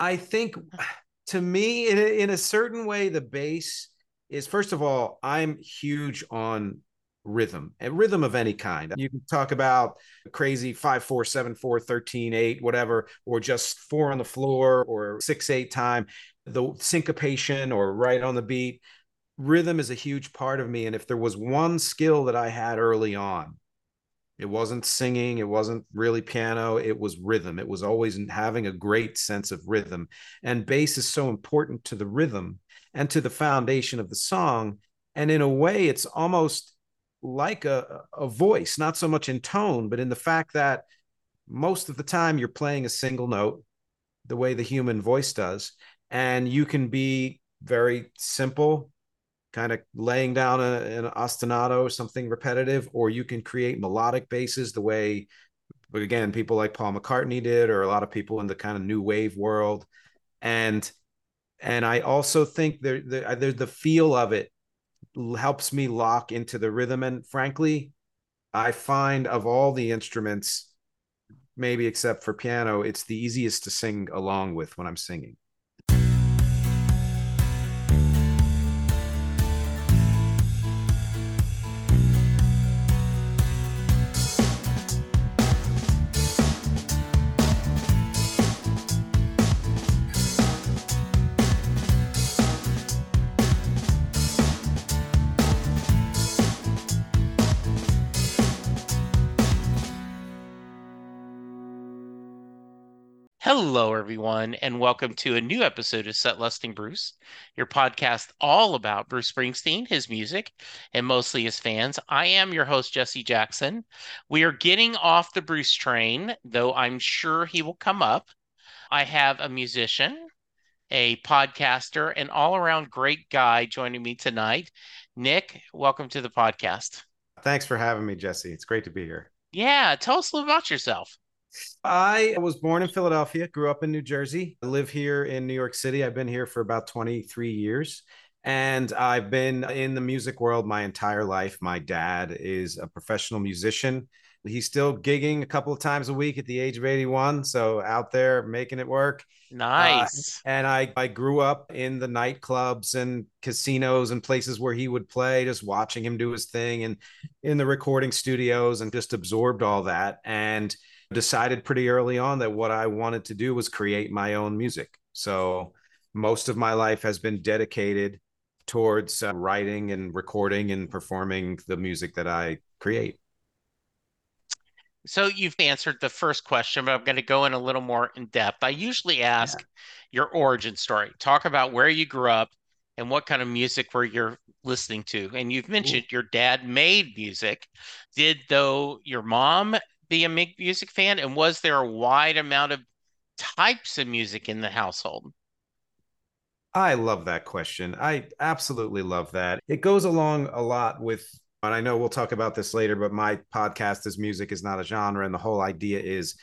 I think to me, in a, in a certain way, the bass is first of all, I'm huge on rhythm and rhythm of any kind. You can talk about crazy five, four, seven, four, 13, eight, whatever, or just four on the floor or six, eight time, the syncopation or right on the beat. Rhythm is a huge part of me. And if there was one skill that I had early on, it wasn't singing. It wasn't really piano. It was rhythm. It was always having a great sense of rhythm. And bass is so important to the rhythm and to the foundation of the song. And in a way, it's almost like a, a voice, not so much in tone, but in the fact that most of the time you're playing a single note the way the human voice does. And you can be very simple kind of laying down a, an ostinato, something repetitive, or you can create melodic basses the way, again, people like Paul McCartney did, or a lot of people in the kind of new wave world. And and I also think there the, the, the feel of it helps me lock into the rhythm. And frankly, I find of all the instruments, maybe except for piano, it's the easiest to sing along with when I'm singing. Hello, everyone, and welcome to a new episode of Set Lusting Bruce, your podcast all about Bruce Springsteen, his music, and mostly his fans. I am your host, Jesse Jackson. We are getting off the Bruce train, though I'm sure he will come up. I have a musician, a podcaster, an all around great guy joining me tonight. Nick, welcome to the podcast. Thanks for having me, Jesse. It's great to be here. Yeah, tell us a little about yourself. I was born in Philadelphia, grew up in New Jersey, I live here in New York City. I've been here for about 23 years. And I've been in the music world my entire life. My dad is a professional musician. He's still gigging a couple of times a week at the age of 81. So out there making it work. Nice. Uh, and I, I grew up in the nightclubs and casinos and places where he would play, just watching him do his thing and in the recording studios and just absorbed all that. And decided pretty early on that what I wanted to do was create my own music. So most of my life has been dedicated towards uh, writing and recording and performing the music that I create. So you've answered the first question, but I'm going to go in a little more in depth. I usually ask yeah. your origin story. Talk about where you grew up and what kind of music were you listening to. And you've mentioned Ooh. your dad made music. Did though your mom be a music fan? And was there a wide amount of types of music in the household? I love that question. I absolutely love that. It goes along a lot with, and I know we'll talk about this later, but my podcast is music is not a genre. And the whole idea is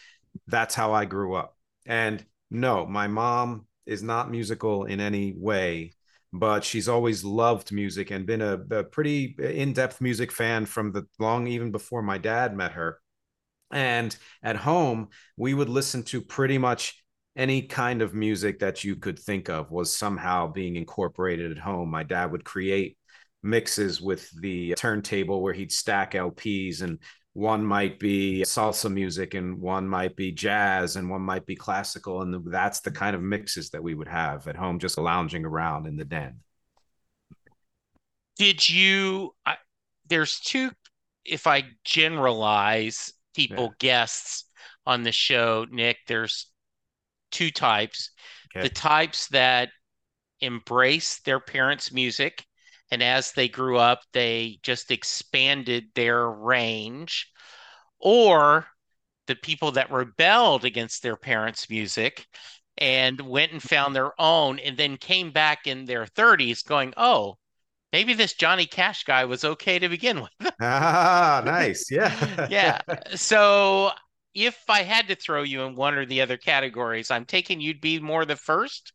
that's how I grew up. And no, my mom is not musical in any way, but she's always loved music and been a, a pretty in depth music fan from the long, even before my dad met her. And at home, we would listen to pretty much any kind of music that you could think of was somehow being incorporated at home. My dad would create mixes with the turntable where he'd stack LPs and one might be salsa music and one might be jazz and one might be classical and that's the kind of mixes that we would have at home just lounging around in the den did you I, there's two if i generalize people, yeah. guests on the show, Nick, there's two types. Okay. The types that embrace their parents' music, and as they grew up, they just expanded their range, or the people that rebelled against their parents' music and went and found their own and then came back in their 30s going, oh, maybe this Johnny Cash guy was okay to begin with. ah, nice. Yeah. yeah. So if I had to throw you in one or the other categories, I'm taking you'd be more the first.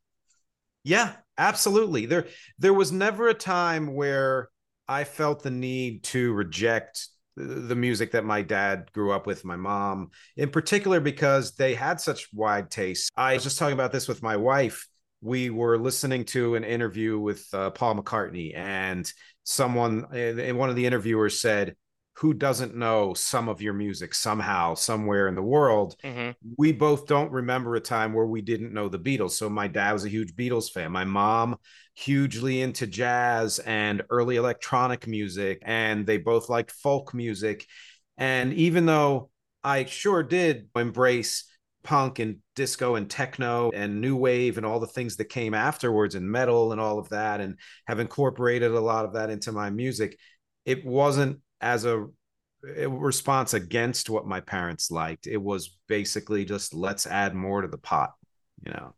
Yeah, absolutely. There there was never a time where I felt the need to reject the music that my dad grew up with, my mom in particular, because they had such wide tastes. I was just talking about this with my wife. We were listening to an interview with uh, Paul McCartney, and someone, and one of the interviewers said, who doesn't know some of your music somehow somewhere in the world? Mm-hmm. we both don't remember a time where we didn't know the beatles. So my dad was a huge beatles fan. My mom hugely into jazz and early electronic music and they both liked folk music. And even though i sure did embrace punk and disco and techno and new wave and all the things that came afterwards and metal and all of that and have incorporated a lot of that into my music it wasn't as a, response against what my parents liked. It was basically just let's add more to the pot, you know.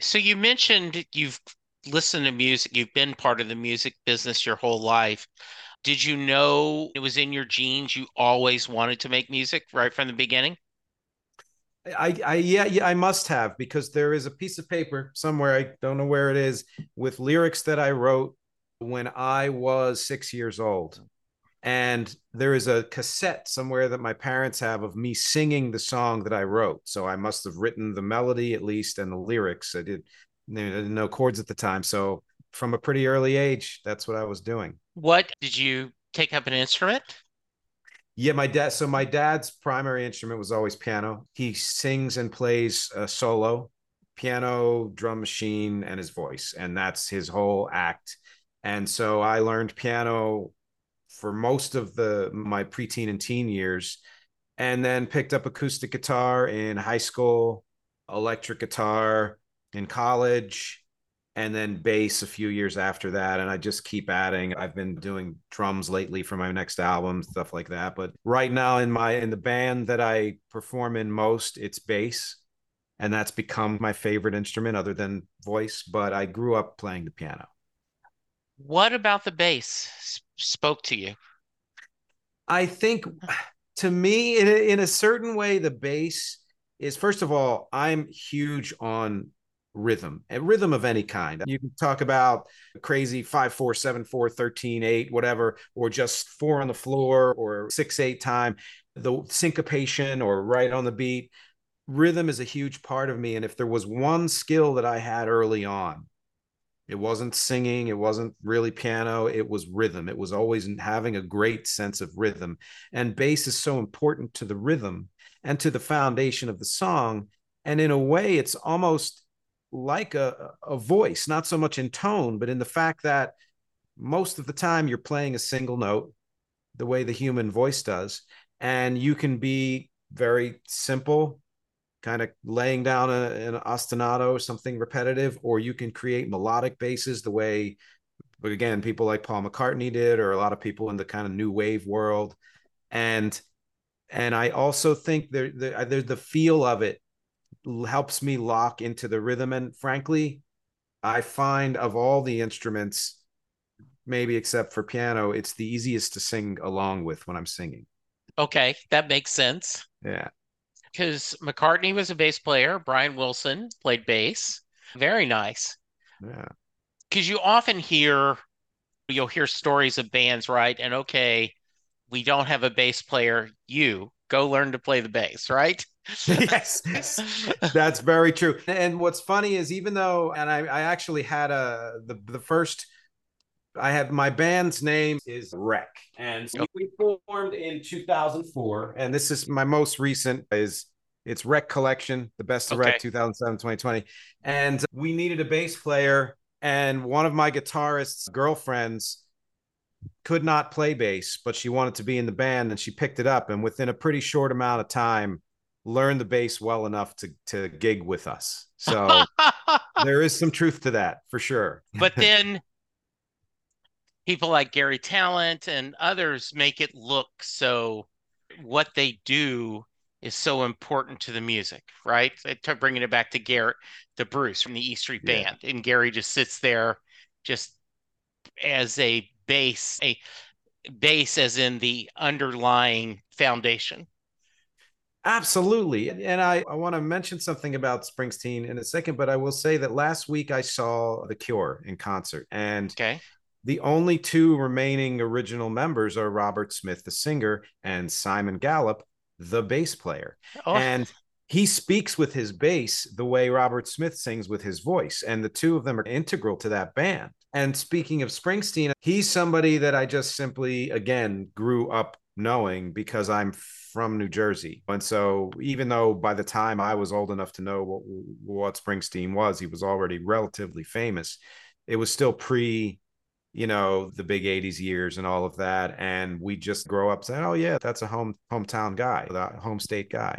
So you mentioned you've listened to music, you've been part of the music business your whole life. Did you know it was in your genes you always wanted to make music right from the beginning? I, I yeah, yeah, I must have because there is a piece of paper somewhere, I don't know where it is, with lyrics that I wrote when I was six years old. And there is a cassette somewhere that my parents have of me singing the song that I wrote. So I must have written the melody at least and the lyrics. I did know chords at the time. So from a pretty early age, that's what I was doing. What did you take up an instrument? Yeah, my dad. So my dad's primary instrument was always piano. He sings and plays a solo, piano, drum machine, and his voice, and that's his whole act. And so I learned piano for most of the my preteen and teen years, and then picked up acoustic guitar in high school, electric guitar in college, and then bass a few years after that. And I just keep adding. I've been doing drums lately for my next album, stuff like that. But right now in my in the band that I perform in most, it's bass. And that's become my favorite instrument other than voice. But I grew up playing the piano. What about the bass spoke to you? I think to me, in a, in a certain way, the bass is first of all, I'm huge on rhythm and rhythm of any kind. You can talk about crazy five, four, seven, four, 13, eight, whatever, or just four on the floor or six, eight time, the syncopation or right on the beat. Rhythm is a huge part of me. And if there was one skill that I had early on, it wasn't singing. It wasn't really piano. It was rhythm. It was always having a great sense of rhythm. And bass is so important to the rhythm and to the foundation of the song. And in a way, it's almost like a, a voice, not so much in tone, but in the fact that most of the time you're playing a single note the way the human voice does. And you can be very simple kind of laying down a, an ostinato, something repetitive, or you can create melodic basses the way, but again, people like Paul McCartney did, or a lot of people in the kind of new wave world, and and I also think there the, the, the feel of it helps me lock into the rhythm, and frankly, I find of all the instruments, maybe except for piano, it's the easiest to sing along with when I'm singing. Okay, that makes sense. Yeah because McCartney was a bass player. Brian Wilson played bass. Very nice. Yeah. Because you often hear, you'll hear stories of bands, right? And okay, we don't have a bass player. You go learn to play the bass, right? yes, that's very true. And what's funny is even though, and I, I actually had a the the first I have my band's name is Wreck, and so we formed in 2004. And this is my most recent is it's Wreck Collection, the best of okay. Wreck 2007 2020. And we needed a bass player, and one of my guitarist's girlfriends could not play bass, but she wanted to be in the band, and she picked it up. And within a pretty short amount of time, learned the bass well enough to to gig with us. So there is some truth to that for sure. But then people like Garry Tallent and others make it look so what they do is so important to the music, right? Bringing it back to Garrett, the Bruce from the E Street yeah. Band, and Gary just sits there, just as a base, a base as in the underlying foundation. Absolutely. And I, I want to mention something about Springsteen in a second, but I will say that last week I saw The Cure in concert. And okay. the only two remaining original members are Robert Smith, the singer, and Simon Gallup, the bass player. Oh. And he speaks with his bass the way Robert Smith sings with his voice. And the two of them are integral to that band. And speaking of Springsteen, he's somebody that I just simply, again, grew up knowing because I'm from New Jersey. And so even though by the time I was old enough to know what, what Springsteen was, he was already relatively famous. It was still pre, you know, the big 80s years and all of that. And we just grow up saying, oh, yeah, that's a home hometown guy, that home state guy.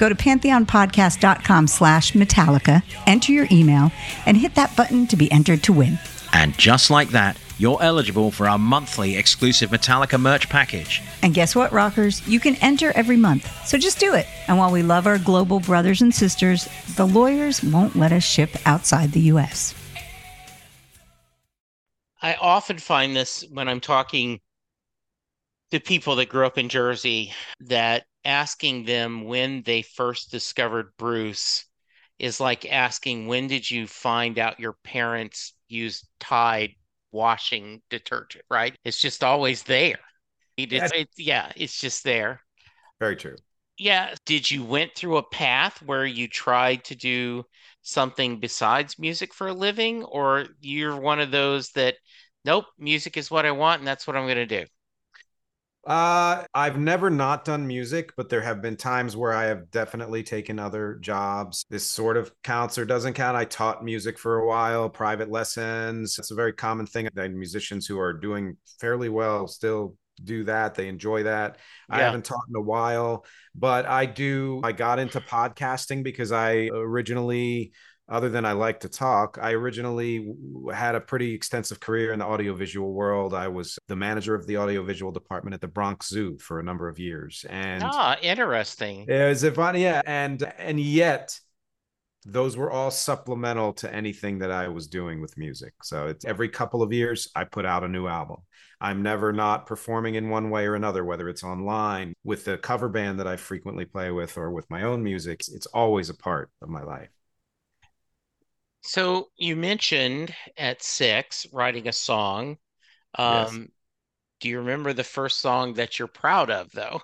Go to pantheonpodcast.com slash Metallica, enter your email, and hit that button to be entered to win. And just like that, you're eligible for our monthly exclusive Metallica merch package. And guess what, rockers? You can enter every month. So just do it. And while we love our global brothers and sisters, the lawyers won't let us ship outside the U.S. I often find this when I'm talking to people that grew up in Jersey that asking them when they first discovered Bruce is like asking when did you find out your parents used Tide washing detergent, right? It's just always there. It's. It, yeah, it's just there. Very true. Yeah. Did you went through a path where you tried to do something besides music for a living, or you're one of those that, nope, music is what I want and that's what I'm going to do? Uh, I've never not done music, but there have been times where I have definitely taken other jobs. This sort of counts or doesn't count. I taught music for a while, private lessons. It's a very common thing that musicians who are doing fairly well still do that. They enjoy that. Yeah. I haven't taught in a while, but I do. I got into podcasting because I originally other than I like to talk, I originally had a pretty extensive career in the audiovisual world. I was the manager of the audiovisual department at the Bronx Zoo for a number of years. And ah, interesting. It was funny, yeah. And and yet those were all supplemental to anything that I was doing with music. So it's every couple of years I put out a new album. I'm never not performing in one way or another, whether it's online with the cover band that I frequently play with or with my own music. It's always a part of my life. So you mentioned at six writing a song. Um, yes. Do you remember the first song that you're proud of, though?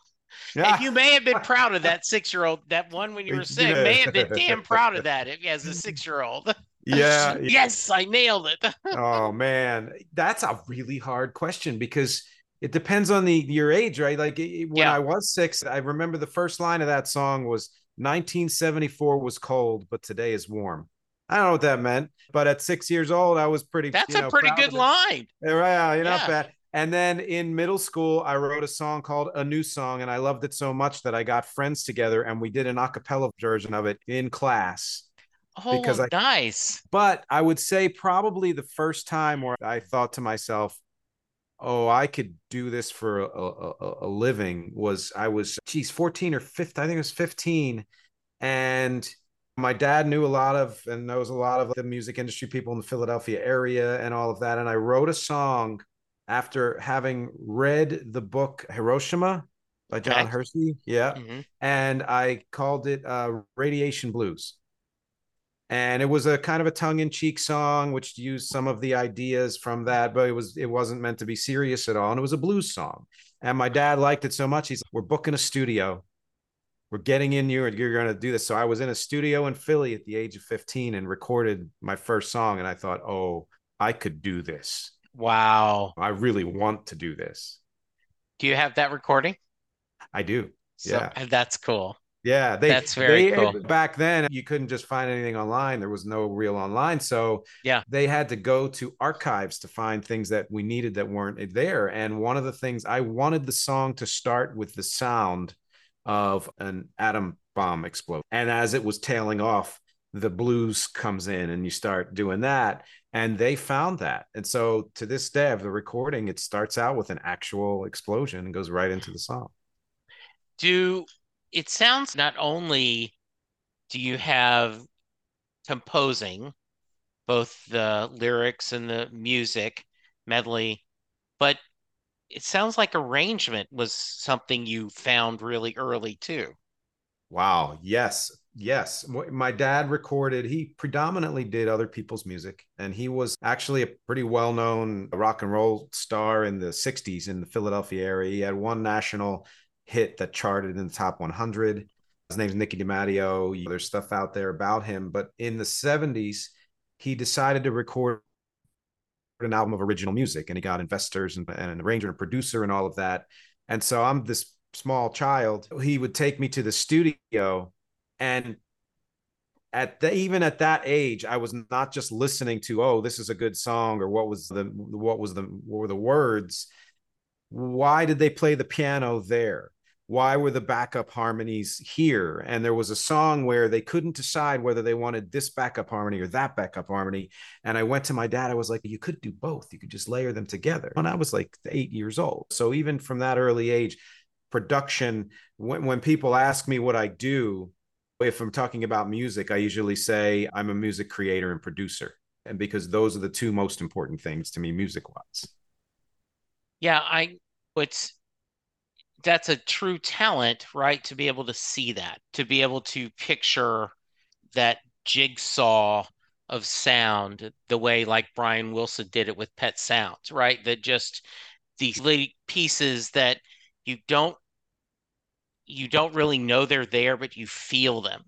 Yeah. And you may have been proud of that six year old, that one when you were six, yeah. may have been damn proud of that as a six year old. Yeah. yes, I nailed it. oh, man. That's a really hard question because it depends on the your age, right? Like when yeah. I was six, I remember the first line of that song was 1974 was cold, but today is warm. I don't know what that meant, but at six years old, I was pretty. That's you know, a pretty good line. Yeah, you're not bad. And then in middle school, I wrote a song called A New Song, and I loved it so much that I got friends together and we did an a cappella version of it in class. Oh, because I, nice. But I would say probably the first time where I thought to myself, oh, I could do this for a, a, a living was I was, geez, 14 or 15, I think it was 15. And my dad knew a lot of and knows a lot of the music industry people in the Philadelphia area and all of that. And I wrote a song after having read the book Hiroshima by John okay. Hersey. Yeah. Mm-hmm. And I called it uh, Radiation Blues. And it was a kind of a tongue-in-cheek song, which used some of the ideas from that, but it was it wasn't meant to be serious at all. And it was a blues song. And my dad liked it so much, he's like, We're booking a studio we're getting in you and you're going to do this. So I was in a studio in Philly at the age of 15 and recorded my first song. And I thought, oh, I could do this. Wow. I really want to do this. Do you have that recording? I do. So, yeah. That's cool. Yeah, they, that's very they, cool. Back then, you couldn't just find anything online. There was no real online, so yeah, they had to go to archives to find things that we needed that weren't there. And one of the things I wanted the song to start with the sound of an atom bomb explode. And as it was tailing off, the blues comes in and you start doing that. And they found that. And so to this day of the recording, it starts out with an actual explosion and goes right into the song. Do it sounds not only do you have composing both the lyrics and the music medley, but it sounds like arrangement was something you found really early too. Wow. Yes. Yes. My dad recorded, he predominantly did other people's music. And he was actually a pretty well known rock and roll star in the 60s in the Philadelphia area. He had one national hit that charted in the top 100. His name's Nicky DeMatteo. There's stuff out there about him. But in the 70s, he decided to record an album of original music and he got investors and, and an arranger and producer and all of that. And so I'm this small child. He would take me to the studio and at the, even at that age, I was not just listening to, oh, this is a good song or what was the what was the what were the words? Why did they play the piano there? Why were the backup harmonies here? And there was a song where they couldn't decide whether they wanted this backup harmony or that backup harmony. And I went to my dad, I was like, you could do both. You could just layer them together. When I was like eight years old. So even from that early age, production, when, when people ask me what I do, if I'm talking about music, I usually say I'm a music creator and producer. And because those are the two most important things to me, music wise. Yeah, I, it's, that's a true talent, right? To be able to see that, to be able to picture that jigsaw of sound the way like Brian Wilson did it with Pet Sounds, right? That just these little pieces that you don't you don't really know they're there, but you feel them,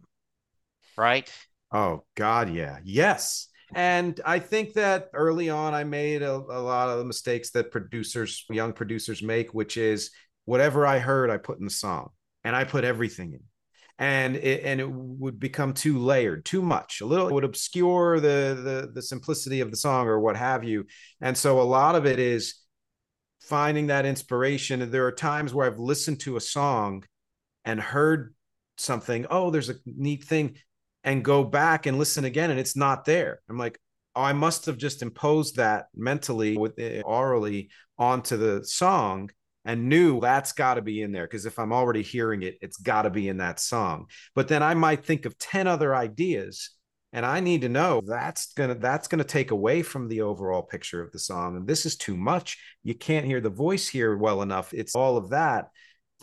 right? Oh God, yeah, yes. And I think that early on, I made a, a lot of the mistakes that producers, young producers, make, which is whatever I heard, I put in the song, and I put everything in. And it, and it would become too layered, too much. A little it would obscure the, the the simplicity of the song or what have you. And so a lot of it is finding that inspiration. And there are times where I've listened to a song and heard something. Oh, there's a neat thing, and go back and listen again and it's not there. I'm like, oh, I must have just imposed that mentally with it orally onto the song and knew that's got to be in there because if I'm already hearing it, it's got to be in that song. But then I might think of 10 other ideas and I need to know that's going to that's going to take away from the overall picture of the song and this is too much. You can't hear the voice here well enough. It's all of that.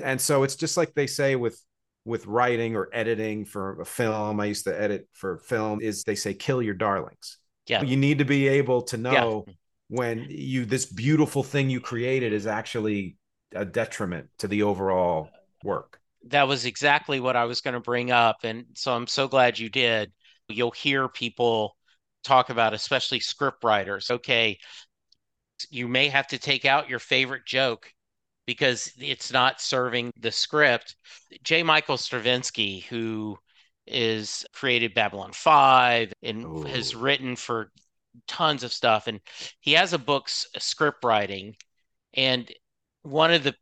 And so it's just like they say with with writing or editing for a film. I used to edit for film is they say kill your darlings. Yeah. You need to be able to know yeah. when you this beautiful thing you created is actually a detriment to the overall work. That was exactly what I was going to bring up and so I'm so glad you did. You'll hear people talk about especially script writers. Okay, you may have to take out your favorite joke because it's not serving the script. J. Michael Straczynski, who is created Babylon 5 and Ooh. has written for tons of stuff and he has a book script writing and one of the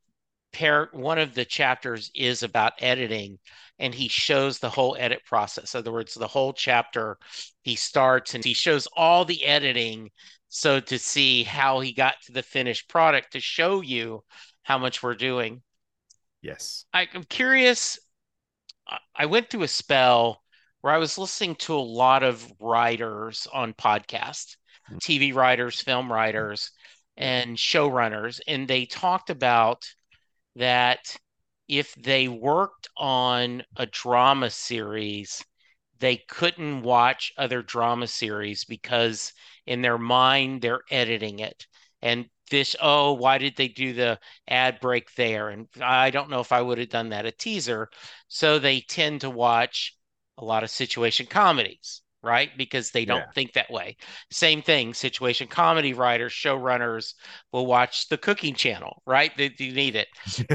pair one of the chapters is about editing and he shows the whole edit process in other words the whole chapter he starts and he shows all the editing so to see how he got to the finished product to show you how much we're doing. Yes. I, I'm curious. I went through a spell where I was listening to a lot of writers on podcasts, mm-hmm. TV writers, film writers, and showrunners, and they talked about that if they worked on a drama series, they couldn't watch other drama series because in their mind they're editing it. And this oh why did they do the ad break there? And i don't know if i would have done that a teaser. So they tend to watch a lot of situation comedies right? Because they don't yeah. think that way. Same thing situation comedy writers showrunners will watch the cooking channel right? They, they need it.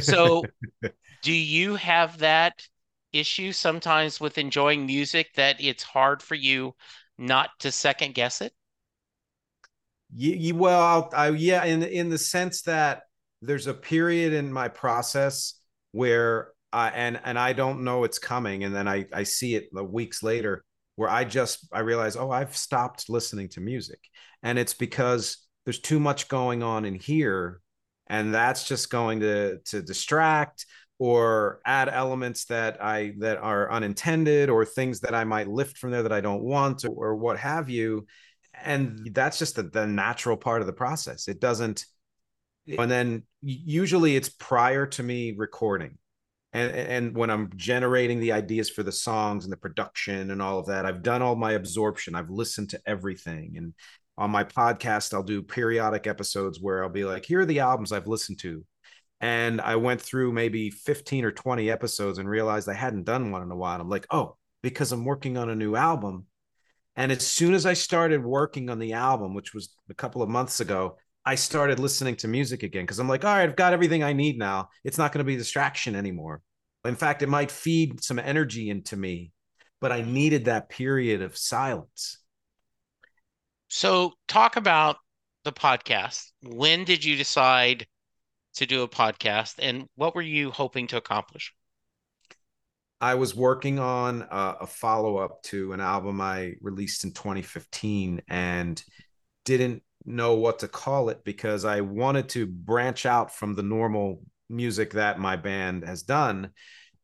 So do you have that issue sometimes with enjoying music that it's hard for you not to second guess it? You, well, I, yeah, in in the sense that there's a period in my process where I and and I don't know it's coming, and then I I see it the weeks later where I just I realize oh I've stopped listening to music, and it's because there's too much going on in here, and that's just going to to distract or add elements that I that are unintended or things that I might lift from there that I don't want or, or what have you. And that's just the, the natural part of the process. It doesn't and then usually it's prior to me recording and and when i'm generating the ideas for the songs and the production and all of that i've done all my absorption. I've listened to everything. And on my podcast i'll do periodic episodes where i'll be like here are the albums i've listened to. And i went through maybe 15 or 20 episodes and realized i hadn't done one in a while. I'm like oh because i'm working on a new album. And as soon as I started working on the album, which was a couple of months ago, I started listening to music again because I'm like, all right, I've got everything I need now. It's not going to be a distraction anymore. In fact, it might feed some energy into me, but I needed that period of silence. So, talk about the podcast. When did you decide to do a podcast and what were you hoping to accomplish? I was working on uh, a, a follow up to an album I released in 2015 and didn't know what to call it because I wanted to branch out from the normal music that my band has done.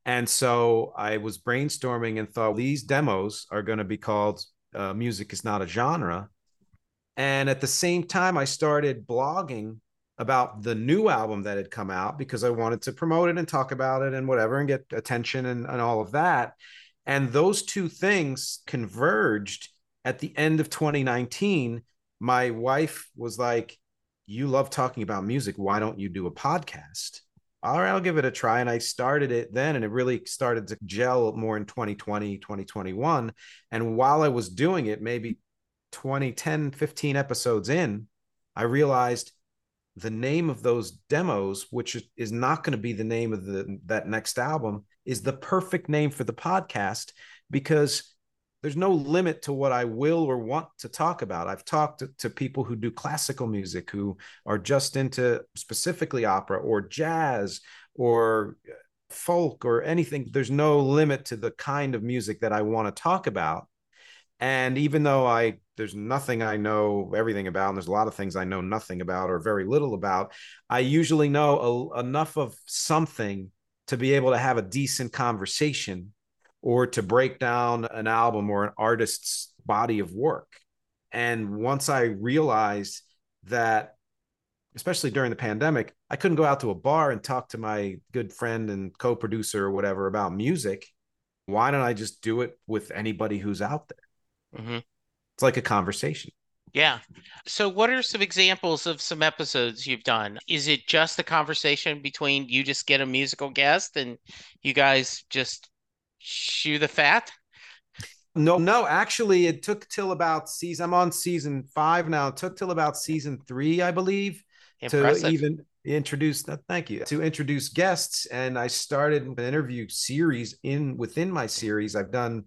And so I was brainstorming and thought these demos are going to be called uh, Music is Not a Genre. And at the same time, I started blogging about the new album that had come out because I wanted to promote it and talk about it and whatever and get attention and, and all of that. And those two things converged at the end of 2019. My wife was like, You love talking about music. Why don't you do a podcast? All right, I'll give it a try. And I started it then, and it really started to gel more in 2020, 2021. And while I was doing it, maybe 20, 10, 15 episodes in, I realized the name of those demos, which is not going to be the name of the that next album, is the perfect name for the podcast because there's no limit to what I will or want to talk about. I've talked to, to, people who do classical music who are just into specifically opera or jazz or uh, folk or anything. There's no limit to the kind of music that I want to talk about. And even though I there's nothing I know everything about, and there's a lot of things I know nothing about or very little about, I usually know a, enough of something to be able to have a decent conversation or to break down an album or an artist's body of work. And once I realized that, especially during the pandemic, I couldn't go out to a bar and talk to my good friend and co producer or whatever about music. Why don't I just do it with anybody who's out there? Mm-hmm. It's like a conversation. Yeah. So, what are some examples of some episodes you've done? Is it just the conversation between you just get a musical guest and you guys just chew the fat? No, no, actually, it took till about season. I'm on season five now. It took till about season three, I believe, Impressive. to even introduce. Uh, thank you to introduce guests, and I started an interview series in within my series. I've done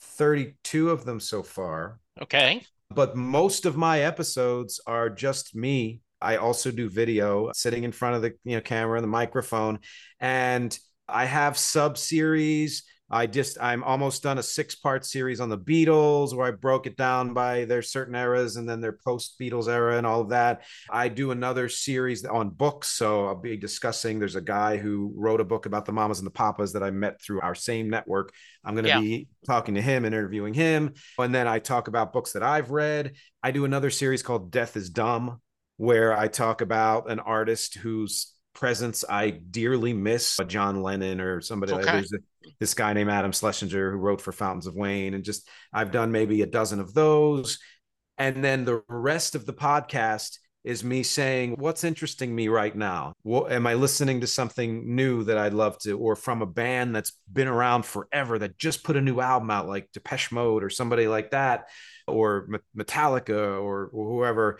32 of them so far. Okay, but most of my episodes are just me. I also do video, sitting in front of the you know camera and the microphone, and I have sub series I just I'm almost done a six part series on the Beatles where I broke it down by their certain eras and then their post Beatles era and all of that. I do another series on books, so I'll be discussing. There's a guy who wrote a book about the mamas and the papas that I met through our same network. I'm going to yeah. be talking to him, and interviewing him, and then I talk about books that I've read. I do another series called Death is Dumb where I talk about an artist whose presence I dearly miss, uh, John Lennon or somebody. Okay. There's a, this guy named Adam Schlesinger who wrote for Fountains of Wayne, and just I've done maybe a dozen of those, and then the rest of the podcast is me saying what's interesting me right now. What, am I listening to something new that I'd love to, or from a band that's been around forever that just put a new album out, like Depeche Mode or somebody like that, or Metallica or, or whoever,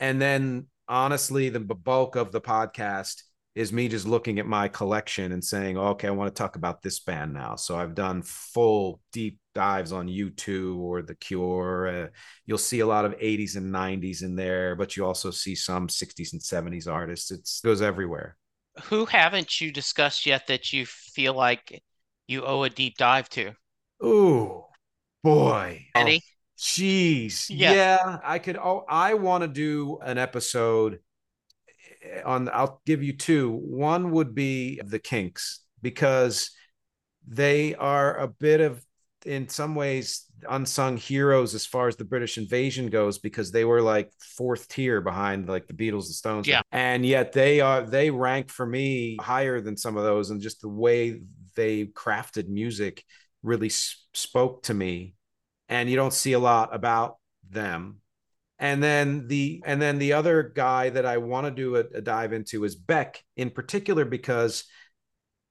and then honestly, the bulk of the podcast is me just looking at my collection and saying, okay, I want to talk about this band now. So I've done full deep dives on U2 or The Cure. Uh, you'll see a lot of 80s and 90s in there, but you also see some 60s and 70s artists. It goes everywhere. Who haven't you discussed yet that you feel like you owe a deep dive to? Oh, boy. Any? Oh, jeez. Yeah. yeah. I could. Oh, I want to do an episode on I'll give you two. One would be the Kinks because they are a bit of in some ways unsung heroes as far as the British invasion goes because they were like fourth tier behind like the Beatles, the Stones. Yeah. And yet they are they rank for me higher than some of those and just the way they crafted music really spoke to me. And you don't see a lot about them and then the and then the other guy that I want to do a, a dive into is Beck in particular because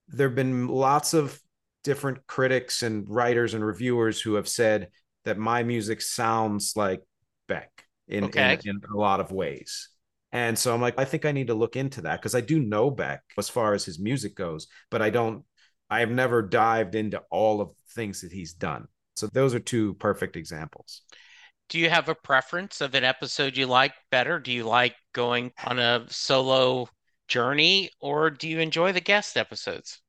there have been lots of different critics and writers and reviewers who have said that my music sounds like Beck in, okay. in, in a lot of ways. And so I'm like, I think I need to look into that because I do know Beck as far as his music goes, but I don't, I have never dived into all of the things that he's done. So those are two perfect examples do you have a preference of an episode you like better? Do you like going on a solo journey or do you enjoy the guest episodes?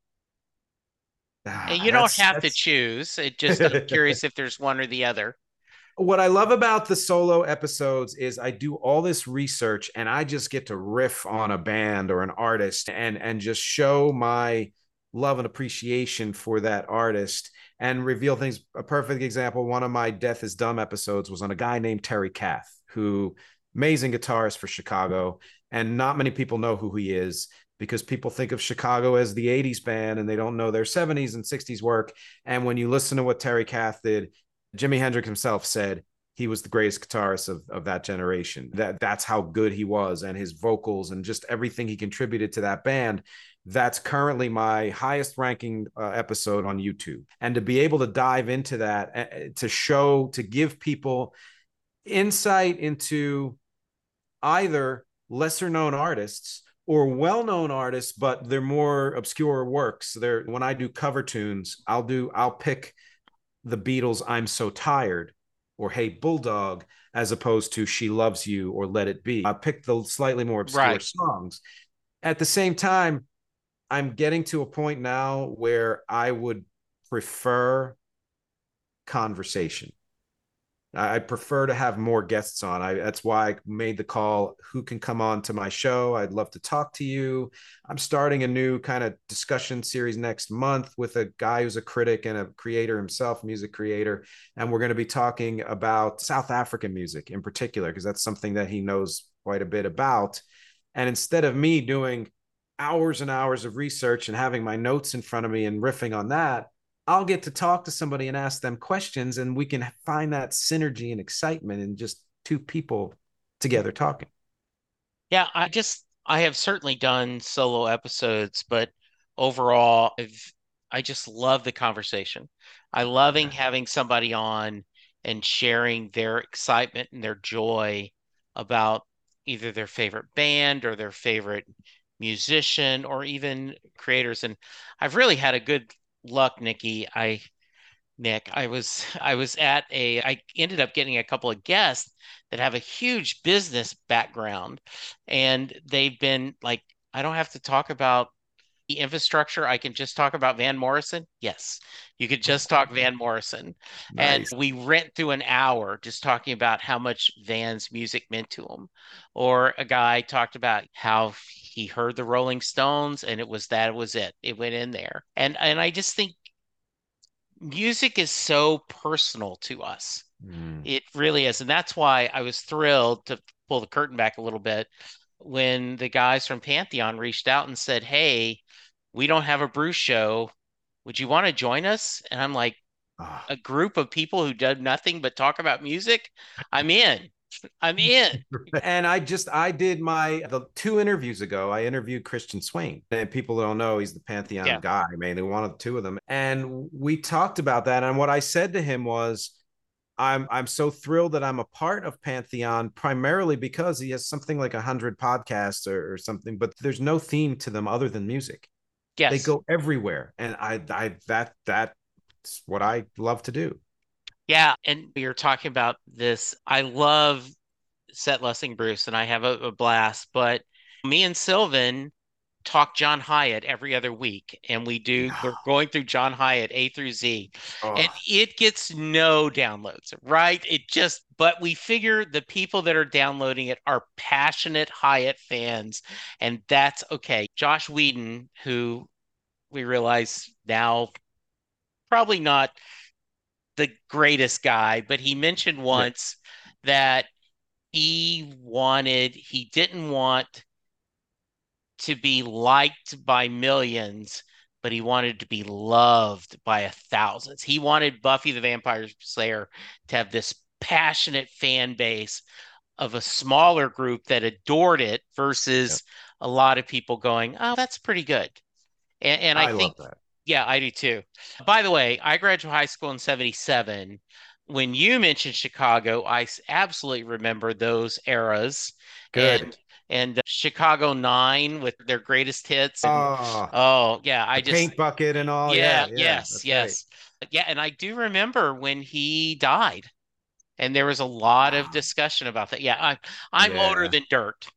Ah, you don't have that's... to choose. It just I'm curious if there's one or the other. What I love about the solo episodes is I do all this research and I just get to riff on a band or an artist and and just show my love and appreciation for that artist and reveal things. A perfect example, one of my Death is Dumb episodes was on a guy named Terry Kath, who amazing guitarist for Chicago. And not many people know who he is because people think of Chicago as the 80s band and they don't know their 70s and 60s work. And when you listen to what Terry Kath did, Jimi Hendrix himself said he was the greatest guitarist of, of that generation. That that's how good he was and his vocals and just everything he contributed to that band that's currently my highest ranking uh, episode on YouTube. And to be able to dive into that, uh, to show, to give people insight into either lesser known artists or well known artists, but they're more obscure works. They're, when I do cover tunes, I'll do, I'll pick the Beatles' I'm So Tired or Hey Bulldog as opposed to She Loves You or Let It Be. I pick the slightly more obscure right. songs. At the same time, I'm getting to a point now where I would prefer conversation. I prefer to have more guests on. I that's why I made the call. Who can come on to my show? I'd love to talk to you. I'm starting a new kind of discussion series next month with a guy who's a critic and a creator himself, music creator, and we're going to be talking about South African music in particular because that's something that he knows quite a bit about. And instead of me doing hours and hours of research and having my notes in front of me and riffing on that, I'll get to talk to somebody and ask them questions, and we can find that synergy and excitement in just two people together talking. Yeah, I just I have certainly done solo episodes, but overall, I've, I just love the conversation. I loving having somebody on and sharing their excitement and their joy about either their favorite band or their favorite musician or even creators. And I've really had a good luck, Nicky. I Nick, I was I was at a I ended up getting a couple of guests that have a huge business background and they've been like I don't have to talk about infrastructure. I can just talk about Van Morrison. Yes, you could just talk Van Morrison. Nice. And we went through an hour just talking about how much Van's music meant to him. Or a guy talked about how he heard the Rolling Stones and it was that was it. It went in there. And and I just think music is so personal to us. Mm. It really is. And that's why I was thrilled to pull the curtain back a little bit when the guys from Pantheon reached out and said, Hey, we don't have a Bruce show. Would you want to join us? And I'm like, ah. a group of people who do nothing but talk about music? I'm in. I'm in. and I just I did my the two interviews ago. I interviewed Christian Swain, and people don't know he's the Pantheon yeah. guy. Mainly one of the two of them, and we talked about that. And what I said to him was, I'm I'm so thrilled that I'm a part of Pantheon primarily because he has something like a hundred podcasts or, or, something, but there's no theme to them other than music. Yes. They go everywhere. And I I that that's what I love to do. Yeah, and you're talking about this. I love set listing Bruce, and I have a, a blast. But me and Sylvan talk John Hiatt every other week, and we do. We're going through John Hiatt A through Z, oh. and it gets no downloads, right? It just. But we figure the people that are downloading it are passionate Hiatt fans, and that's okay. Joss Whedon, who we realize now probably not the greatest guy, but he mentioned once yeah. that he wanted, he didn't want to be liked by millions, but he wanted to be loved by a thousands. He wanted Buffy the Vampire Slayer to have this passionate fan base of a smaller group that adored it versus a lot of people going, "Oh, that's pretty good." And, and I, I think yeah, I do too. By the way, I graduated high school in 77. When you mentioned Chicago, I absolutely remember those eras. Good. And, and uh, Chicago Nine with their greatest hits. And, oh, oh, yeah. I just paint bucket and all. Yeah, yeah yes, yes. Right. Yeah. And I do remember when he died. And there was a lot wow. of discussion about that. Yeah, I, I'm yeah. older than dirt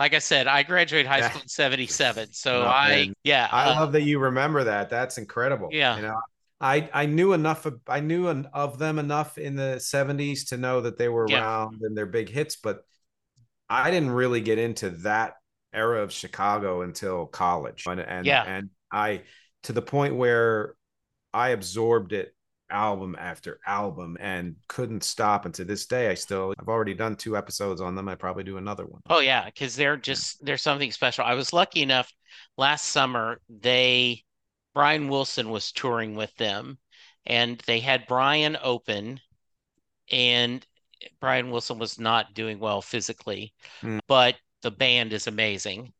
like I said, I graduated high school in 77. So I, yeah. I uh, love that you remember that. That's incredible. Yeah. You know, I, I knew enough of, I knew an, of them enough in the 70s to know that they were yeah. around and they're big hits, but I didn't really get into that era of Chicago until college. And, and, yeah. and I, to the point where I absorbed it album after album and couldn't stop and to this day i still i've already done two episodes on them i probably do another one. Oh yeah because they're just there's something special i was lucky enough last summer they brian wilson was touring with them and they had brian open and brian wilson was not doing well physically mm. but the band is amazing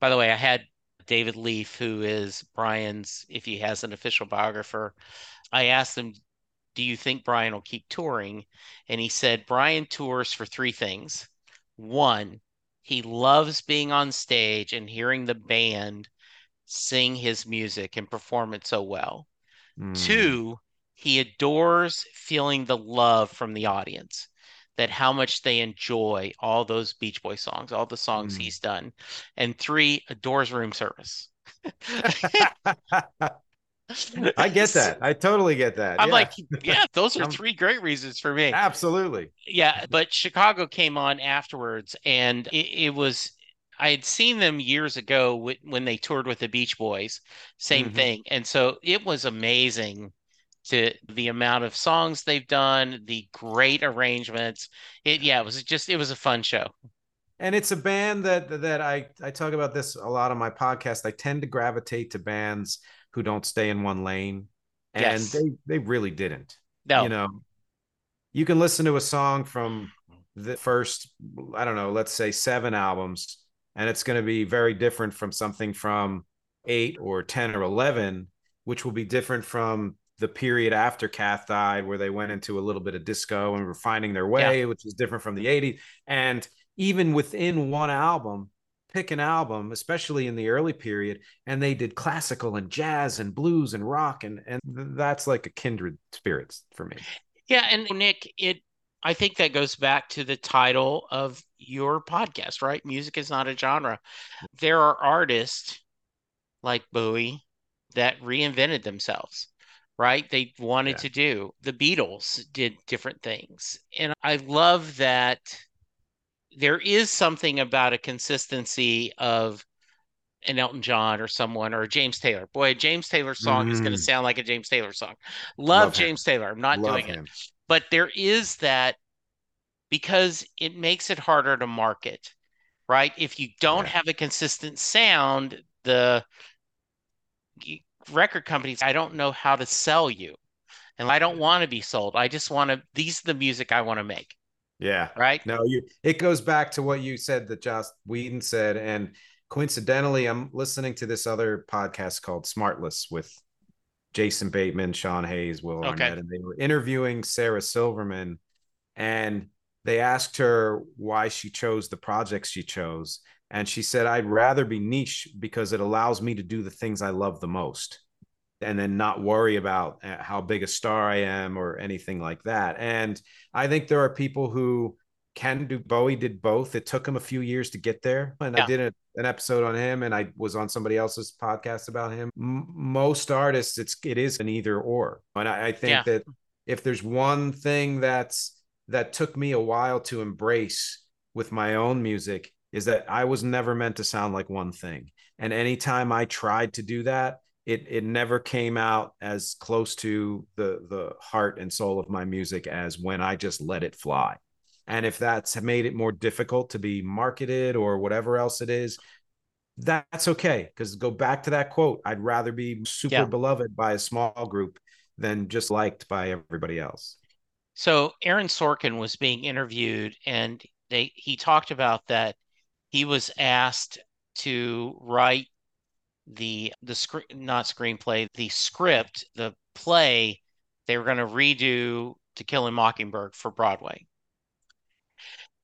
by the way i had david leaf who is brian's if he has an official biographer I asked him, Do you think Brian will keep touring? And he said, Brian tours for three things. One, he loves being on stage and hearing the band sing his music and perform it so well. Mm. Two, he adores feeling the love from the audience that how much they enjoy all those Beach Boy songs, all the songs mm. he's done. And three, adores room service. I get that. I totally get that. I'm yeah. like, yeah, those are three great reasons for me. absolutely. Yeah, but Chicago came on afterwards, and it, it was I had seen them years ago when they toured with the Beach Boys, same Mhm. thing, and so it was amazing to the amount of songs they've done, the great arrangements. It yeah, it was just it was a fun show. and it's a band that that I I talk about this a lot on my podcast. I tend to gravitate to bands who don't stay in one lane, and Yes. they they really didn't. No, You know, you can listen to a song from the first I don't know, let's say seven albums, and it's going to be very different from something from eight or ten or eleven, which will be different from the period after Kath died, where they went into a little bit of disco and were finding their way, which is different from the 80s. And even within one album, pick an album, especially in the early period, and they did classical and jazz and blues and rock, and and that's like a kindred spirits for me. Yeah, and Nick, it I think that goes back to the title of your podcast, right? Music is not a genre. There are artists like Bowie that reinvented themselves, right? They wanted Yeah. to do. The Beatles did different things. And I love that there is something about a consistency of an Elton John or someone or a James Taylor. Boy, a James Taylor song is going to Mm. sound like a James Taylor song. Love, Love him. James Taylor. I'm not Love doing it but there is that because it makes it harder to market, right? If you don't Yeah. have a consistent sound, the record companies, I don't know how to sell you. And I don't want to be sold. I just want to, these are the music I want to make, Yeah. right? No, you it goes back to what you said that Joss Whedon said. And coincidentally, I'm listening to this other podcast called Smartless with Jason Bateman, Sean Hayes, Will Okay. Arnett, and they were interviewing Sarah Silverman. And they asked her why she chose the projects she chose. And she said, I'd rather be niche because it allows me to do the things I love the most and then not worry about uh, how big a star I am or anything like that. And I think there are people who can do Bowie did both. It took him a few years to get there. And Yeah. I did a, an episode on him and I was on somebody else's podcast about him. M- most artists, it's it is an either or. And I, I think Yeah. that if there's one thing that's that took me a while to embrace with my own music is that I was never meant to sound like one thing. And anytime I tried to do that, it it never came out as close to the the heart and soul of my music as when I just let it fly. And if that's made it more difficult to be marketed or whatever else it is, that's okay. Because go back to that quote, I'd rather be super Yeah. beloved by a small group than just liked by everybody else. So Aaron Sorkin was being interviewed and they he talked about that he was asked to write the the script not screenplay the script the play they were going to redo To Kill a Mockingbird for Broadway.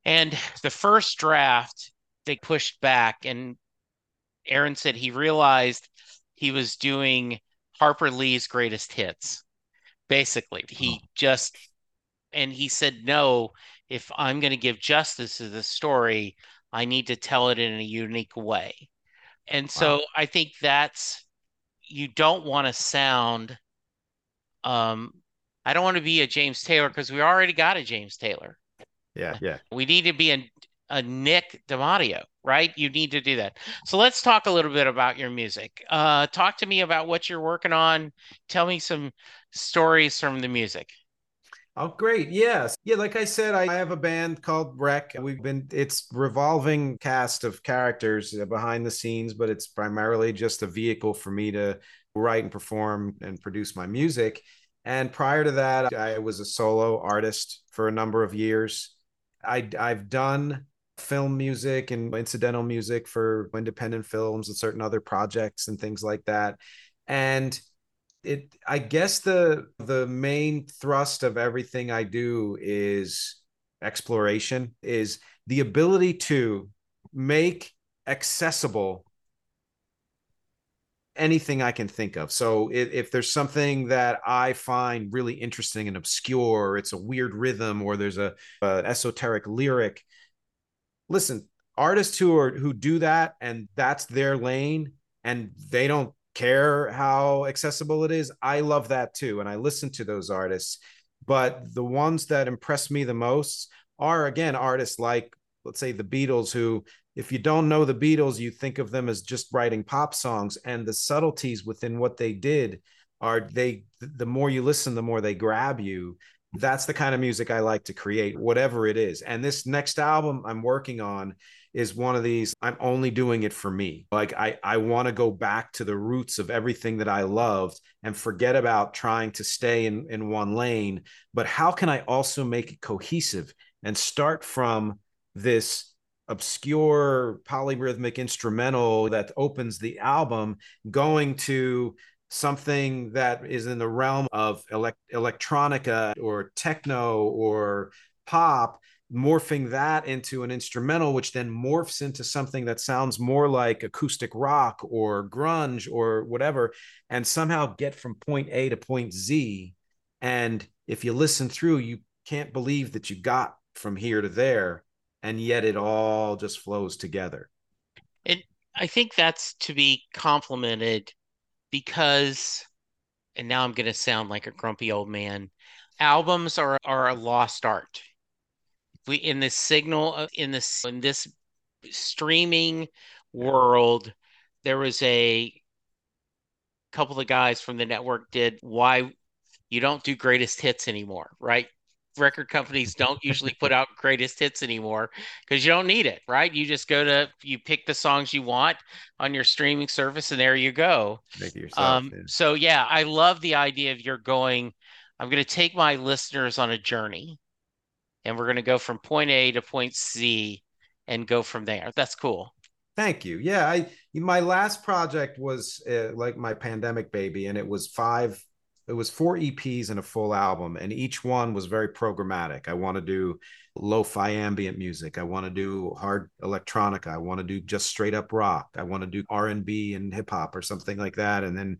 And the first draft they pushed back and Aaron said he realized he was doing Harper Lee's greatest hits. Basically, he hmm. just and he said no, if I'm going to give justice to the story, I need to tell it in a unique way. And so I think that's you don't want to sound um I don't want to be a James Taylor because we already got a James Taylor. Yeah, yeah. We need to be a, a Nick DeMatteo, right? You need to do that. So let's talk a little bit about your music. Uh, talk to me about what you're working on. Tell me some stories from the music. Oh, great. Yes. Yeah. Like I said, I have a band called Wreck. We've been, it's revolving cast of characters uh, behind the scenes, but it's primarily just a vehicle for me to write and perform and produce my music. And prior to that, I was a solo artist for a number of years. I, I've done film music and incidental music for independent films and certain other projects and things like that. And it i guess the the main thrust of everything i do is exploration is the ability to make accessible anything i can think of. So if, if there's something that i find really interesting and obscure it's a weird rhythm or there's a, a esoteric lyric listen artists who are who do that and that's their lane and they don't care how accessible it is. I love that too. And I listen to those artists. But the ones that impress me the most are, again, artists like, let's say, the Beatles, who, if you don't know the Beatles, you think of them as just writing pop songs. And the subtleties within what they did are they, the more you listen, the more they grab you. That's the kind of music I like to create, whatever it is. And this next album I'm working on is one of these i'm only doing it for me. Like i i want to go back to the roots of everything that i loved and forget about trying to stay in in one lane. But how can i also make it cohesive and start from this obscure polyrhythmic instrumental that opens the album going to something that is in the realm of elect- electronica or techno or pop morphing that into an instrumental, which then morphs into something that sounds more like acoustic rock or grunge or whatever, and somehow get from point A to point Z. And if you listen through, you can't believe that you got from here to there, and yet it all just flows together. And I think that's to be complimented because, and now I'm going to sound like a grumpy old man. Albums are, are a lost art we in this signal uh, in this in this streaming world there was a couple of guys from the network did why you don't do greatest hits anymore right? Record companies don't usually put out greatest hits anymore because you don't need it right? You just go to you pick the songs you want on your streaming service and there you go. Yourself, um, yeah. so yeah i love the idea of you're going i'm going to take my listeners on a journey and we're going to go from point A to point C and go from there. That's cool. Thank you. Yeah, I my last project was uh, like my pandemic baby, and it was five. It was four EPs and a full album, and each one was very programmatic. I want to do lo-fi ambient music. I want to do hard electronica. I want to do just straight up rock. I want to do R and B and hip hop or something like that. And then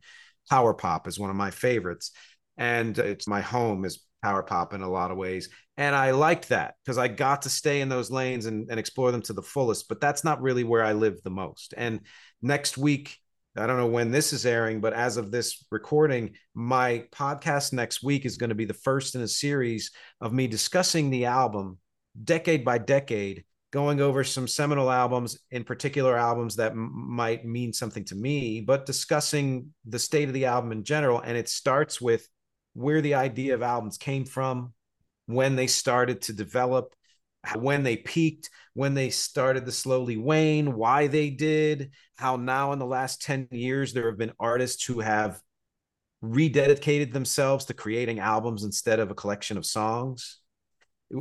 power pop is one of my favorites, and it's my home is power pop in a lot of ways. And I liked that because I got to stay in those lanes and, and explore them to the fullest. But that's not really where I live the most. And next week, I don't know when this is airing, but as of this recording, my podcast next week is going to be the first in a series of me discussing the album decade by decade, going over some seminal albums, in particular albums that m- might mean something to me, but discussing the state of the album in general. And it starts with where the idea of albums came from, when they started to develop, when they peaked, when they started to slowly wane, why they did, how now in the last 10 years there have been artists who have rededicated themselves to creating albums instead of a collection of songs.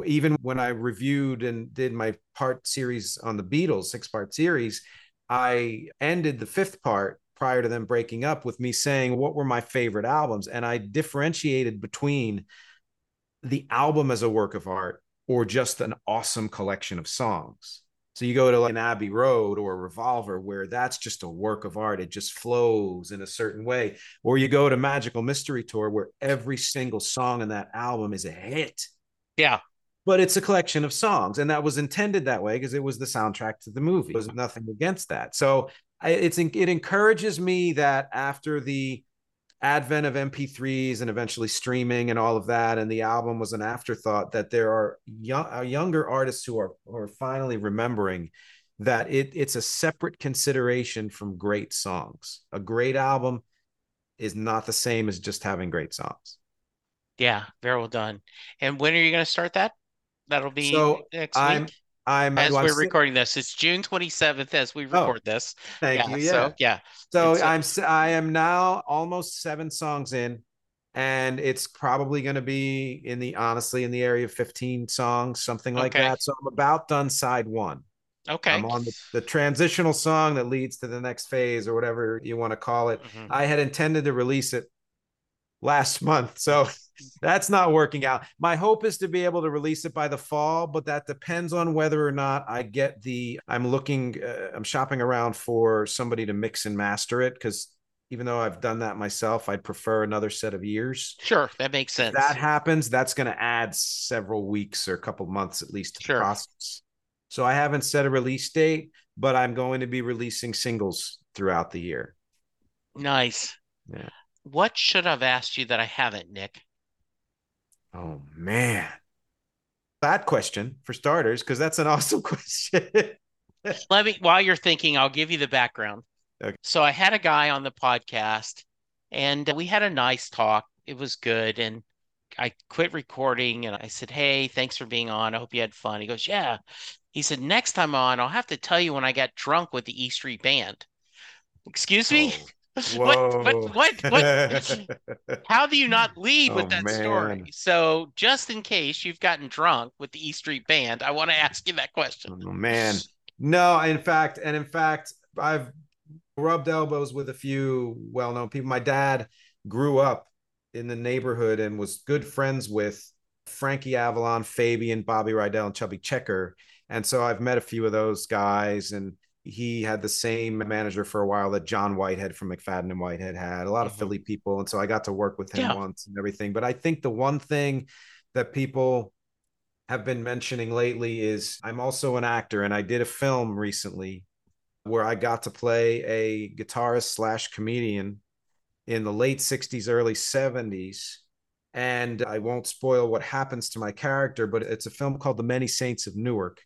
Even when I reviewed and did my part series on the Beatles, six part series, I ended the fifth part prior to them breaking up with me saying what were my favorite albums? And i differentiated between the album as a work of art or just an awesome collection of songs. So you go to like an abbey road or revolver where that's just a work of art. It just flows in a certain way. Or you go to magical mystery tour where every single song in that album is a hit. Yeah. but it's a collection of songs. And that was intended that way because it was the soundtrack to the movie. There's nothing against that. So I, it's it encourages me that after the advent of mp3s and eventually streaming and all of that and the album was an afterthought that there are young, uh, younger artists who are, who are finally remembering that it, it's a separate consideration from great songs a great album is not the same as just having great songs Yeah. Very well done. And when are you going to start that? That'll be so next i'm week. I'm As I'm we're recording this, it's June 27th as we Oh, record this. thank yeah, you yeah So, yeah. So It's, uh, I'm s- I am now almost seven songs in, and it's probably going to be in the honestly in the area of 15 songs, something like Okay. that. So I'm about done side one. Okay. I'm on the, the transitional song that leads to the next phase or whatever you want to call it. Mhm. I had intended to release it last month. So that's not working out. My hope is to be able to release it by the fall, but that depends on whether or not I get the. I'm looking, uh, I'm shopping around for somebody to mix and master it because even though I've done that myself, I'd prefer another set of years. Sure. That makes sense. If that happens, that's going to add several weeks or a couple months at least to Sure. the process. So I haven't set a release date, but I'm going to be releasing singles throughout the year. Nice. Yeah. What should I've asked you that I haven't, Nick? Oh man. That question for starters, because that's an awesome question. Let me, while you're thinking, I'll give you the background. Okay. So I had a guy on the podcast and we had a nice talk. It was good. And I quit recording and I said, Hey, thanks for being on. I hope you had fun. He goes, Yeah. He said, Next time on, I'll have to tell you when I got drunk with the E Street Band. Excuse me? Oh. What, what, what, what? How do you not lead with Oh, that man. story? So, just in case you've gotten drunk with the E Street Band, I want to ask you that question. Oh man. No, in fact, and in fact, I've rubbed elbows with a few well-known people. My dad grew up in the neighborhood and was good friends with Frankie Avalon, Fabian, Bobby Rydell, and Chubby Checker. And so I've met a few of those guys and he had the same manager for a while that John Whitehead from McFadden and Whitehead had, a lot of Mhm. Philly people. And so I got to work with him Yeah. once and everything. But I think the one thing that people have been mentioning lately is I'm also an actor and I did a film recently where I got to play a guitarist slash comedian in the late 60s, early 70s. And I won't spoil what happens to my character, but it's a film called The Many Saints of Newark,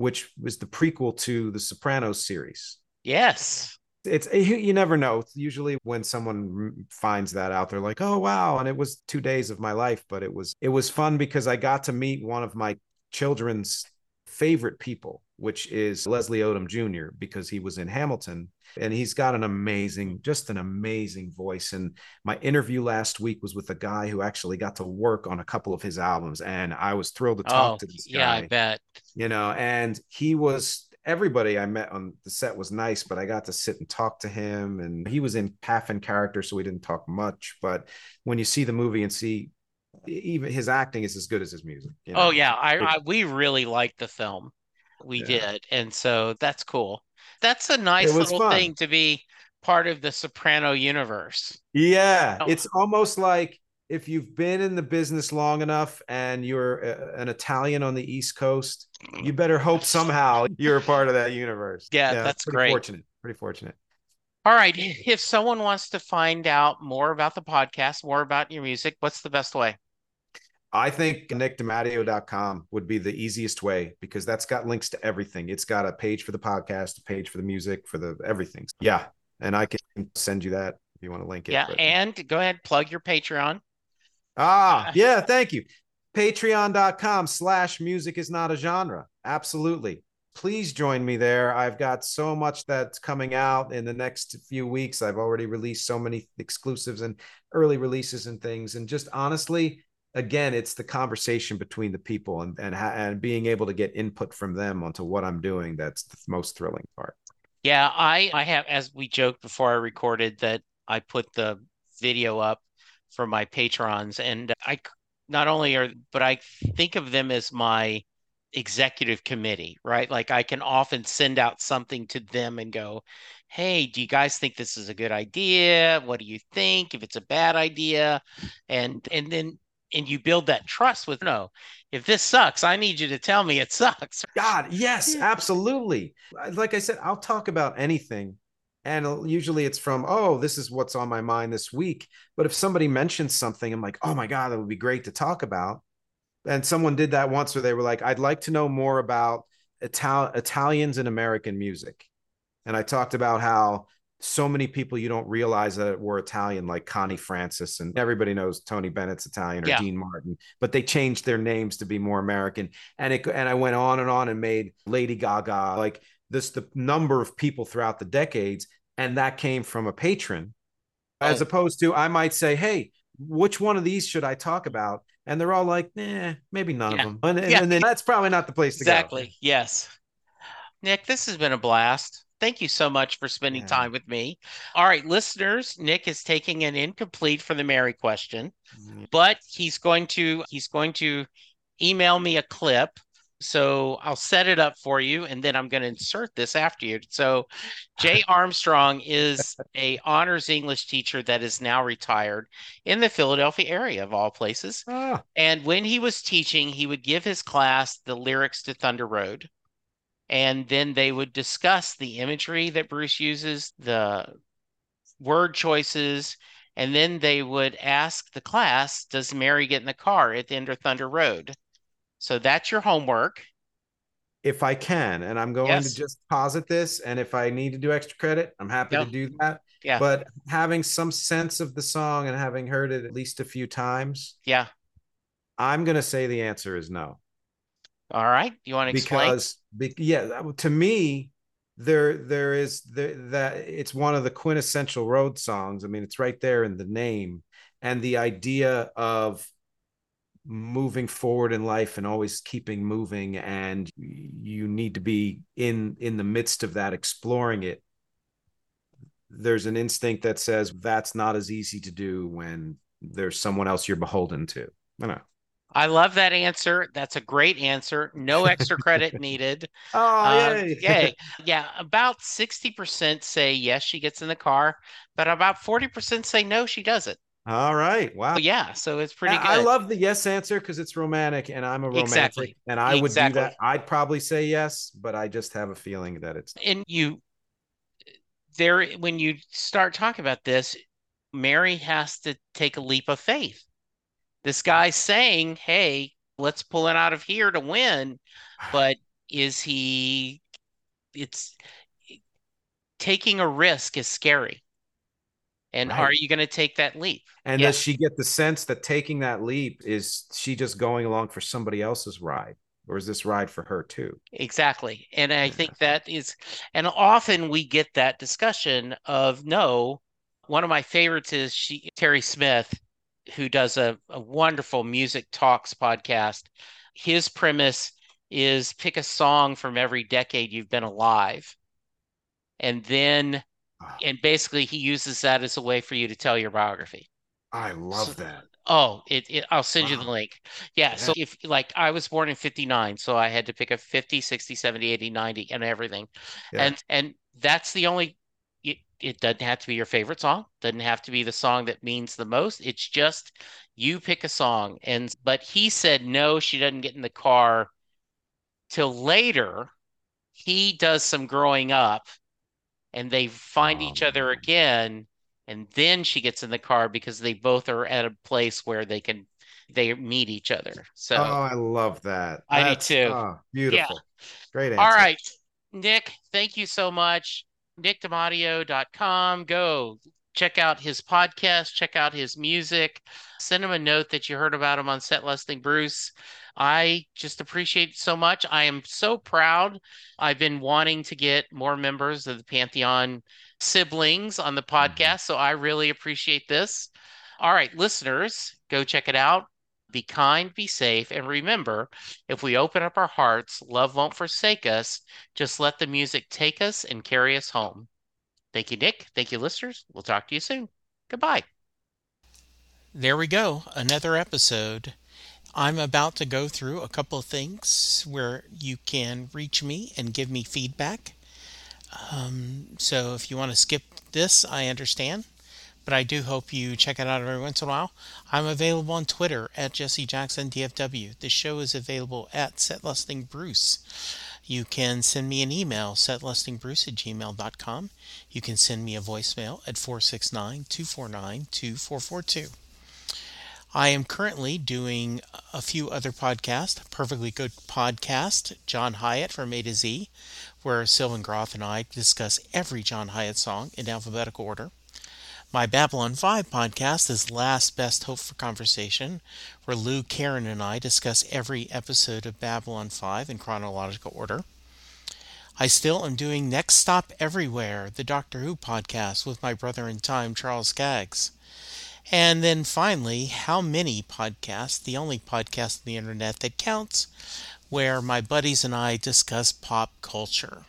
which was the prequel to the Sopranos series. Yes. It's eh, you you never know. Usually, when someone finds that out, they're like, "Oh wow!" And it was two days of my life, but it was it was fun because I got to meet one of my children's favorite people, which is Leslie Odom Jr. because he was in Hamilton, and he's got an amazing, just an amazing voice. And my interview last week was with a guy who actually got to work on a couple of his albums, and I was thrilled to talk Oh, to this guy. yeah, I bet. you know and he was everybody i met on the set was nice but i got to sit and talk to him and he was in half in character so we didn't talk much but when you see the movie and see even his acting is as good as his music you oh, know? Oh yeah, I, I we really liked the film. We Yeah. did. And so that's cool. That's a nice little fun. thing to be part of the Soprano universe. yeah Oh. it's almost like if you've been in the business long enough and you're a, an italian on the east coast you better hope somehow you're a part of that universe Yeah, that's pretty great. fortunate pretty fortunate All right. If someone wants to find out more about the podcast, more about your music, what's the best way? I think nickdematteo.com would be the easiest way because that's got links to everything. It's got a page for the podcast, a page for the music, for the everything. Yeah. And I can send you that if you want to link it. Yeah, but- and go ahead, plug your Patreon. ah, yeah, thank you. Patreon.com slash music is not a genre. Absolutely. Please join me there. I've got so much that's coming out in the next few weeks. I've already released so many exclusives and early releases and things. And just honestly, again, it's the conversation between the people and and, and being able to get input from them onto what I'm doing. That's the most thrilling part. Yeah, I I have as we joked before I recorded that I put the video up for my patrons and I not only are but I think of them as my executive committee, right? Like I can often send out something to them and go, "Hey, do you guys think this is a good idea? What do you think? If it's a bad idea?" And and then and you build that trust with no, if this sucks, I need you to tell me it sucks. God, yes, absolutely. Like I said, I'll talk about anything. And usually it's from, oh, this is what's on my mind this week. But if somebody mentions something, I'm like, oh my God, that would be great to talk about. And someone did that once where they were like, I'd like to know more about Ital- Italians and American music. And I talked about how so many people you don't realize that were Italian, like Connie Francis, and everybody knows Tony Bennett's Italian or Yeah. Dean Martin, but they changed their names to be more American. And it and I went on and on and made Lady Gaga like this the number of people throughout the decades, and that came from a patron, as Oh. opposed to I might say, hey, which one of these should I talk about? And they're all like, nah, maybe none Yeah. of them. And, Yeah. and then that's probably not the place to go. Exactly. Yes. Nick, this has been a blast. Thank you so much for spending Yeah. time with me. All right, listeners, Nick is taking an incomplete for the Mary question, but he's going to he's going to email me a clip. So I'll set it up for you and then I'm going to insert this after you. So Jay Armstrong is a honors English teacher that is now retired in the Philadelphia area of all places. Ah, And when he was teaching, he would give his class the lyrics to Thunder Road. And then they would discuss the imagery that Bruce uses, the word choices, and then they would ask the class, Does Mary get in the car at the end of Thunder Road? So that's your homework. If I can, and I'm going Yes. to just posit this, and if I need to do extra credit, I'm happy to do that. Yeah. But having some sense of the song and having heard it at least a few times, Yeah. I'm going to say the answer is no. All right. You want to explain? because be, yeah to me there there is there, that it's one of the quintessential road songs. I mean it's right there in the name. And the idea of moving forward in life and always keeping moving and you need to be in in the midst of that exploring it. There's an instinct that says that's not as easy to do when there's someone else you're beholden to. I know I love that answer. That's a great answer. No extra credit needed. oh Uh, yay. yay. Yeah, about 60% say yes, she gets in the car, but about 40% say no, she doesn't. all right wow yeah, so it's pretty Yeah, good. I love the yes answer because it's romantic, and I'm a romantic, Exactly. and I would Exactly. do that. I'd probably say yes, but I just have a feeling that it's and you there when you start talking about this, Mary has to take a leap of faith. This guy's saying, "Hey, let's pull it out of here to win," but is he? It's taking a risk is scary. And Right. are you going to take that leap? and does she get the sense that taking that leap is she just going along for somebody else's ride, or is this ride for her too? Exactly. And I Yeah. think that is, and often we get that discussion of no. One of my favorites is she, Terry Smith, who does a, a wonderful music talks podcast. His premise is pick a song from every decade you've been alive. And then, Ah. and basically, he uses that as a way for you to tell your biography. I love So- that. Oh, it, it I'll send you the Wow. link. Yeah, so if like I was born in 59, so I had to pick a 50, 60, 70, 80, 90 and everything. Yeah. And and that's the only it, doesn't have to be your favorite song, doesn't have to be the song that means the most. It's just you pick a song. And but he said no, she doesn't get in the car till later. He does some growing up and they find Oh, each other again and then she gets in the car because they both are at a place where they can they meet each other. So oh, I love that. I do That's- too. oh, beautiful. Great answer. all right, Nick, thank you so much. NickDeMatteo.com. Go check out his podcast, check out his music, send him a note that you heard about him on Set Listing Bruce. I just appreciate it so much. I am so proud. I've been wanting to get more members of the Pantheon siblings on the mm-hmm. podcast, so I really appreciate this. All right, listeners, go check it out. Be kind, be safe, and remember if we open up our hearts, love won't forsake us. Just let the music take us and carry us home. Thank you, Nick. Thank you, listeners. We'll talk to you soon. Goodbye. There we go. Another episode. I'm about to go through a couple of things where you can reach me and give me feedback. Um, so if you want to skip this, I understand. But I do hope you check it out every once in a while. I'm available on Twitter at Jesse Jackson DFW. The show is available at SetListingBruce. You can send me an email, setlistingbruce at gmail.com. You can send me a voicemail at 469 249 2442. I am currently doing a few other podcasts. Perfectly Good Podcast, John Hiatt from A to Z, where Sylvan Groth and I discuss every John Hiatt song in alphabetical order. My Babylon 5 podcast is Last Best Hope for Conversation, where Lou, Karen, and I discuss every episode of Babylon 5 in chronological order. I still am doing Next Stop Everywhere, the Doctor Who podcast with my brother in time, Charles Skaggs. And then finally, How Many Podcasts, the only podcast on the internet that counts, where my buddies and I discuss pop culture.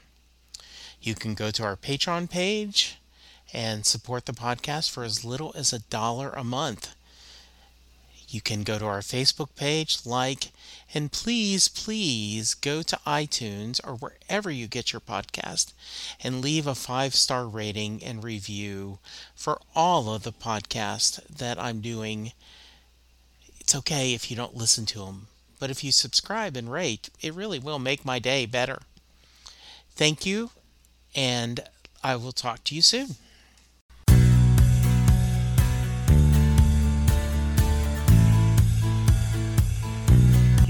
You can go to our Patreon page and support the podcast for as little as a dollar a month. You can go to our Facebook page, like, and please, please go to iTunes or wherever you get your podcast and leave a five star rating and review for all of the podcasts that I'm doing. It's okay if you don't listen to them, but if you subscribe and rate, it really will make my day better. Thank you, and I will talk to you soon.